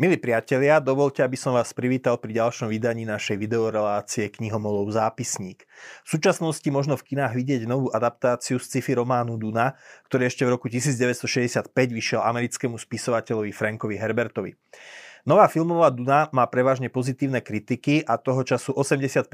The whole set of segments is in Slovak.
Milí priatelia, dovolte, aby som vás privítal pri ďalšom vydaní našej videorelácie Knihomolov zápisník. V súčasnosti možno v kinách vidieť novú adaptáciu z sci-fi románu Duna, ktorý ešte v roku 1965 vyšiel americkému spisovateľovi Frankovi Herbertovi. Nová filmová Duna má prevažne pozitívne kritiky a toho času 85%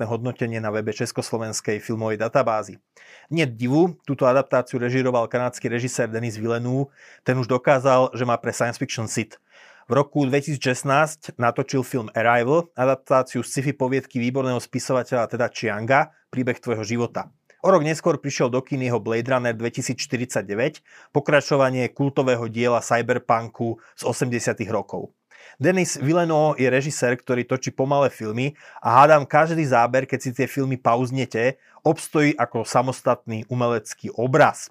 hodnotenie na webe Československej filmovej databázy. Nie divu, túto adaptáciu režiroval kanadský režisér Denis Villeneuve, ten už dokázal, že má pre science fiction sit. V roku 2016 natočil film Arrival, adaptáciu sci-fi poviedky výborného spisovateľa teda Chianga, príbeh tvojho života. O rok neskôr prišiel do kin jeho Blade Runner 2049, pokračovanie kultového diela cyberpunku z 80 rokov. Denis Villeneuve je režisér, ktorý točí pomalé filmy a hádam každý záber, keď si tie filmy pauznete, obstojí ako samostatný umelecký obraz.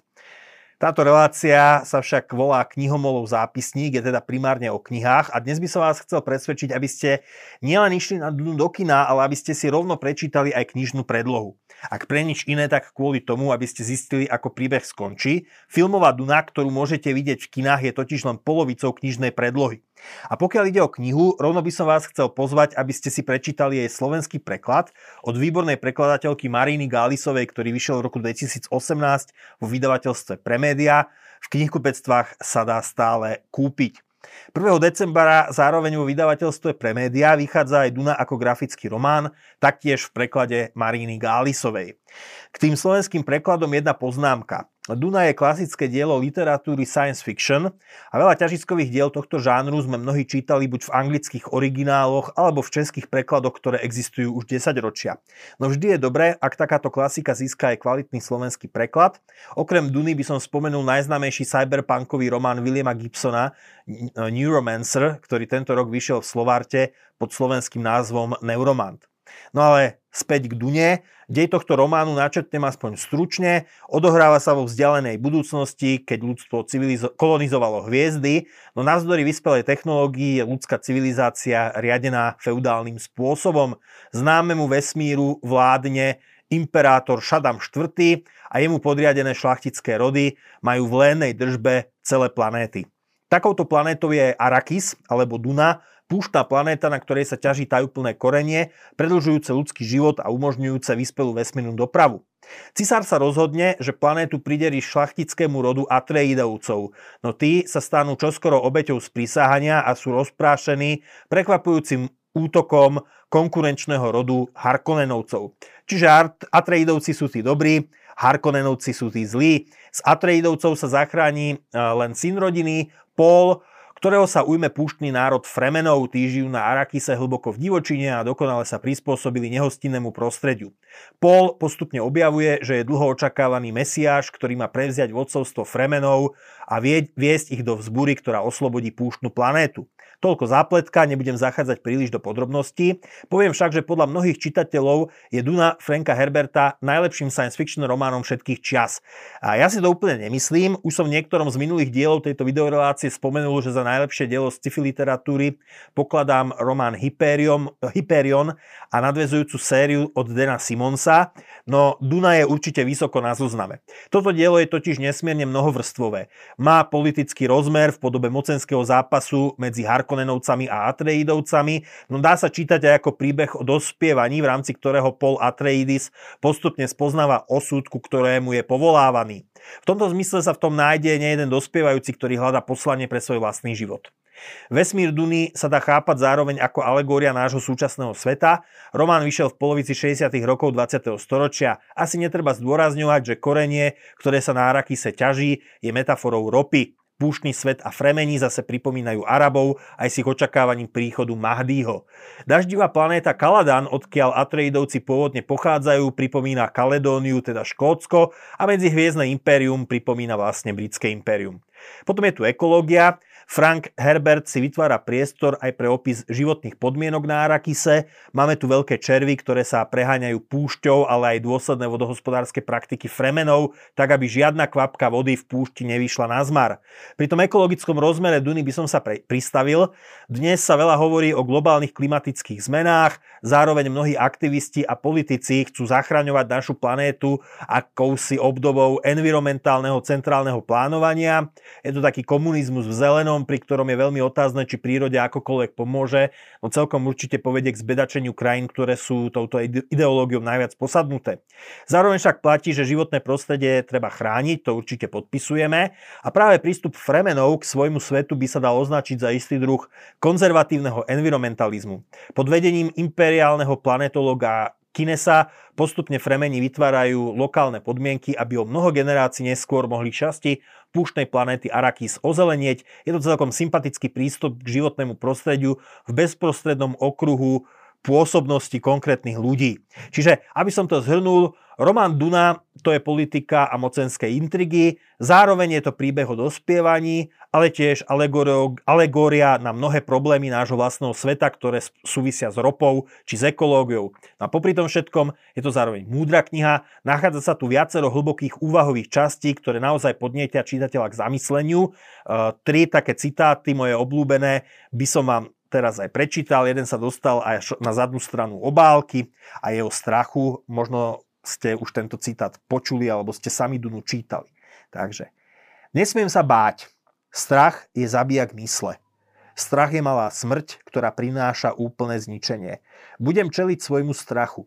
Táto relácia sa však volá Knihomolov zápisník, je teda primárne o knihách a dnes by som vás chcel presvedčiť, aby ste nielen išli na do kina, ale aby ste si rovno prečítali aj knižnú predlohu. Ak pre nič iné, tak kvôli tomu, aby ste zistili, ako príbeh skončí. Filmová Duna, ktorú môžete vidieť v kinách, je totiž len polovicou knižnej predlohy. A pokiaľ ide o knihu, rovno by som vás chcel pozvať, aby ste si prečítali jej slovenský preklad od výbornej prekladateľky Maríny Gálisovej, ktorý vyšiel v roku 2018 vo vydavateľstve Premedia. V knihkupectvách sa dá stále kúpiť. 1. decembra zároveň vo vydavateľstve Premedia vychádza aj Duna ako grafický román, taktiež v preklade Maríny Gálisovej. K tým slovenským prekladom jedna poznámka. Duna je klasické dielo literatúry science fiction a veľa ťažiskových diel tohto žánru sme mnohí čítali buď v anglických origináloch alebo v českých prekladoch, ktoré existujú už 10 ročia. No vždy je dobré, ak takáto klasika získa aj kvalitný slovenský preklad. Okrem Duny by som spomenul najznámejší cyberpunkový román Williama Gibsona Neuromancer, ktorý tento rok vyšiel v Slovarte pod slovenským názvom Neuromant. No ale späť k Dune. Dej tohto románu načrtnem aspoň stručne. Odohráva sa vo vzdialenej budúcnosti, keď ľudstvo civilizo- kolonizovalo hviezdy, no navzdory vyspelej technológii je ľudská civilizácia riadená feudálnym spôsobom. Známemu vesmíru vládne imperátor Šadam IV a jemu podriadené šlachtické rody majú v lénej držbe celé planéty. Takouto planétou je Arakis alebo Duna, púštna planéta, na ktorej sa ťaží tajúplné korenie, predlžujúce ľudský život a umožňujúce vyspelú vesmírnu dopravu. Cisár sa rozhodne, že planétu priderí šlachtickému rodu Atreidovcov, no tí sa stanú čoskoro obeťou z prísahania a sú rozprášení prekvapujúcim útokom konkurenčného rodu Harkonnenovcov. Čiže Atreidovci sú tí dobrí, Harkonnenovci sú tí zlí. Z Atreidovcov sa zachráni len syn rodiny, Paul, ktorého sa ujme púštny národ Fremenov, tí žijú na Arakise hlboko v divočine a dokonale sa prispôsobili nehostinnému prostrediu. Paul postupne objavuje, že je dlho očakávaný mesiáš, ktorý má prevziať vodcovstvo Fremenov a viesť ich do vzbúry, ktorá oslobodí púštnu planétu. Toľko zápletka, nebudem zachádzať príliš do podrobností. Poviem však, že podľa mnohých čitateľov je Duna Franka Herberta najlepším science fiction románom všetkých čias. A ja si to úplne nemyslím. Už som v niektorom z minulých dielov tejto videorelácie spomenul, že za najlepšie dielo sci-fi literatúry pokladám román Hyperion, Hyperion a nadvezujúcu sériu od Dena Simonsa, no Duna je určite vysoko na zozname. Toto dielo je totiž nesmierne mnohovrstvové. Má politický rozmer v podobe mocenského zápasu medzi Har Harkonnenovcami a Atreidovcami, no dá sa čítať aj ako príbeh o dospievaní, v rámci ktorého Paul Atreidis postupne spoznáva osud, ku ktorému je povolávaný. V tomto zmysle sa v tom nájde nejeden dospievajúci, ktorý hľadá poslanie pre svoj vlastný život. Vesmír Duny sa dá chápať zároveň ako alegória nášho súčasného sveta. Román vyšiel v polovici 60. rokov 20. storočia. Asi netreba zdôrazňovať, že korenie, ktoré sa na Arakise ťaží, je metaforou ropy. Púštny svet a Fremení zase pripomínajú Arabov aj s ich očakávaním príchodu Mahdího. Daždivá planéta Kaladan, odkiaľ Atreidovci pôvodne pochádzajú, pripomína Kaledóniu, teda Škótsko, a medzi Hviezdne impérium pripomína vlastne Britské impérium. Potom je tu ekológia. Frank Herbert si vytvára priestor aj pre opis životných podmienok na Arakise. Máme tu veľké červy, ktoré sa preháňajú púšťou, ale aj dôsledné vodohospodárske praktiky fremenov, tak aby žiadna kvapka vody v púšti nevyšla na zmar. Pri tom ekologickom rozmere Duny by som sa pre, pristavil. Dnes sa veľa hovorí o globálnych klimatických zmenách, zároveň mnohí aktivisti a politici chcú zachraňovať našu planétu akousi obdobou environmentálneho centrálneho plánovania. Je to taký komunizmus v zelenom, fremenom, pri ktorom je veľmi otázne, či prírode akokoľvek pomôže, no celkom určite povedie k zbedačeniu krajín, ktoré sú touto ideológiou najviac posadnuté. Zároveň však platí, že životné prostredie treba chrániť, to určite podpisujeme a práve prístup fremenov k svojmu svetu by sa dal označiť za istý druh konzervatívneho environmentalizmu. Pod vedením imperiálneho planetologa Kinesa postupne Fremeni vytvárajú lokálne podmienky, aby o mnoho generácií neskôr mohli časti púštnej planéty Arakis ozelenieť. Je to celkom sympatický prístup k životnému prostrediu v bezprostrednom okruhu pôsobnosti konkrétnych ľudí. Čiže, aby som to zhrnul, Román Duna to je politika a mocenské intrigy, zároveň je to príbeh o dospievaní, ale tiež alegória na mnohé problémy nášho vlastného sveta, ktoré súvisia s ropou či s ekológiou. A popri tom všetkom je to zároveň múdra kniha, nachádza sa tu viacero hlbokých úvahových častí, ktoré naozaj podnietia čitateľa k zamysleniu. E, tri také citáty moje obľúbené by som vám teraz aj prečítal. Jeden sa dostal aj na zadnú stranu obálky a jeho strachu. Možno ste už tento citát počuli alebo ste sami Dunu čítali. Takže, nesmiem sa báť. Strach je zabijak mysle. Strach je malá smrť, ktorá prináša úplné zničenie. Budem čeliť svojmu strachu.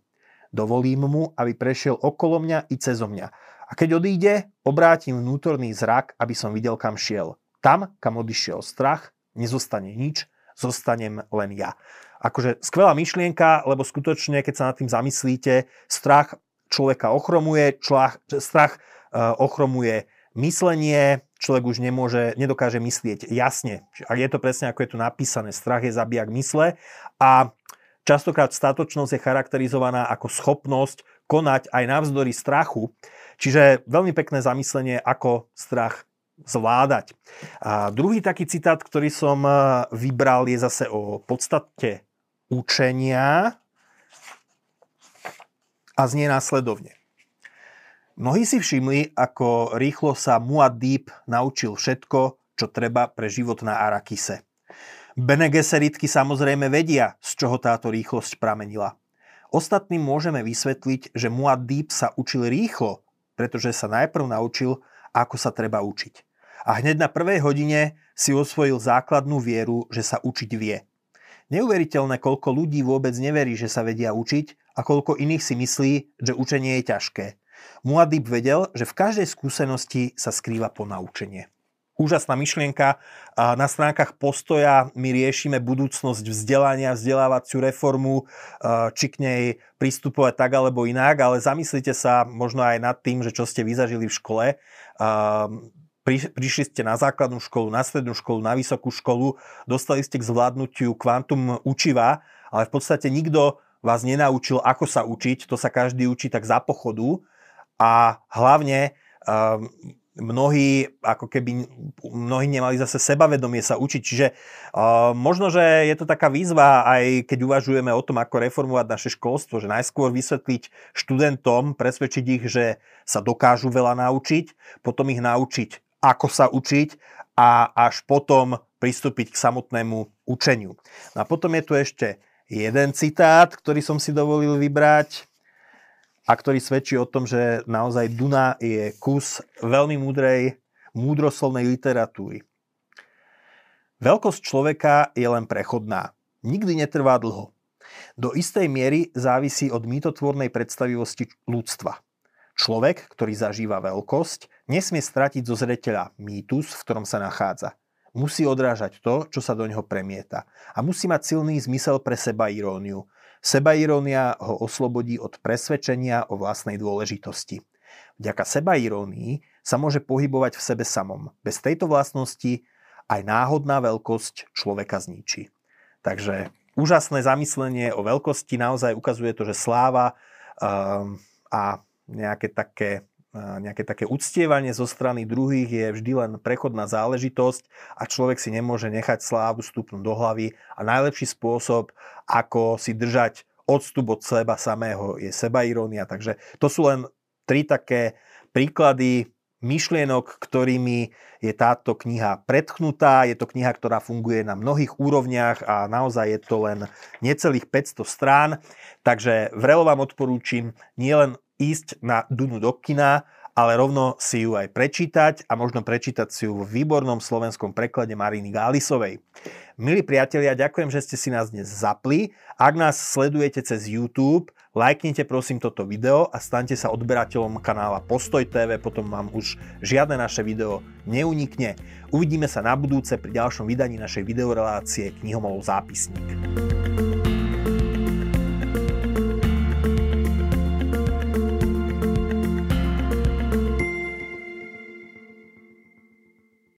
Dovolím mu, aby prešiel okolo mňa i cezo mňa. A keď odíde, obrátim vnútorný zrak, aby som videl, kam šiel. Tam, kam odišiel strach, nezostane nič, zostanem len ja. Akože skvelá myšlienka, lebo skutočne, keď sa nad tým zamyslíte, strach človeka ochromuje, člach, strach uh, ochromuje myslenie, človek už nemôže, nedokáže myslieť jasne. A je to presne ako je tu napísané, strach je zabijak mysle a častokrát statočnosť je charakterizovaná ako schopnosť konať aj navzdory strachu. Čiže veľmi pekné zamyslenie, ako strach zvládať. A druhý taký citát, ktorý som e, vybral, je zase o podstate učenia a znie následovne. Mnohí si všimli, ako rýchlo sa Muad'Dib naučil všetko, čo treba pre život na Arakise. Bene Gesseritky samozrejme vedia, z čoho táto rýchlosť pramenila. Ostatným môžeme vysvetliť, že Muad'Dib sa učil rýchlo, pretože sa najprv naučil, ako sa treba učiť. A hneď na prvej hodine si osvojil základnú vieru, že sa učiť vie. Neuveriteľné, koľko ľudí vôbec neverí, že sa vedia učiť a koľko iných si myslí, že učenie je ťažké. Muad'Dib vedel, že v každej skúsenosti sa skrýva ponaučenie. Úžasná myšlienka. Na stránkach postoja my riešime budúcnosť vzdelania, vzdelávaciu reformu, či k nej pristupovať tak alebo inak, ale zamyslite sa možno aj nad tým, že čo ste vyzažili v škole prišli ste na základnú školu, na strednú školu, na vysokú školu, dostali ste k zvládnutiu kvantum učiva, ale v podstate nikto vás nenaučil, ako sa učiť, to sa každý učí tak za pochodu a hlavne um, mnohí, ako keby mnohí nemali zase sebavedomie sa učiť. Čiže uh, možno, že je to taká výzva, aj keď uvažujeme o tom, ako reformovať naše školstvo, že najskôr vysvetliť študentom, presvedčiť ich, že sa dokážu veľa naučiť, potom ich naučiť ako sa učiť a až potom pristúpiť k samotnému učeniu. No a potom je tu ešte jeden citát, ktorý som si dovolil vybrať a ktorý svedčí o tom, že naozaj Duna je kus veľmi múdrej, múdroslovnej literatúry. Veľkosť človeka je len prechodná. Nikdy netrvá dlho. Do istej miery závisí od mýtotvornej predstavivosti ľudstva. Človek, ktorý zažíva veľkosť, nesmie stratiť zo zreteľa mýtus, v ktorom sa nachádza. Musí odrážať to, čo sa do neho premieta. A musí mať silný zmysel pre seba iróniu. Seba irónia ho oslobodí od presvedčenia o vlastnej dôležitosti. Vďaka seba irónii sa môže pohybovať v sebe samom. Bez tejto vlastnosti aj náhodná veľkosť človeka zničí. Takže úžasné zamyslenie o veľkosti naozaj ukazuje to, že sláva um, a nejaké také, nejaké také uctievanie zo strany druhých je vždy len prechodná záležitosť a človek si nemôže nechať slávu stupnúť do hlavy a najlepší spôsob, ako si držať odstup od seba samého je sebairónia. Takže to sú len tri také príklady myšlienok, ktorými je táto kniha predchnutá. Je to kniha, ktorá funguje na mnohých úrovniach a naozaj je to len necelých 500 strán. Takže vrelo vám odporúčim nielen ísť na Dunu do kina, ale rovno si ju aj prečítať a možno prečítať si ju v výbornom slovenskom preklade Mariny Gálisovej. Milí priatelia, ďakujem, že ste si nás dnes zapli. Ak nás sledujete cez YouTube, lajknite prosím toto video a staňte sa odberateľom kanála Postoj TV, potom vám už žiadne naše video neunikne. Uvidíme sa na budúce pri ďalšom vydaní našej videorelácie Knihomolov zápisník.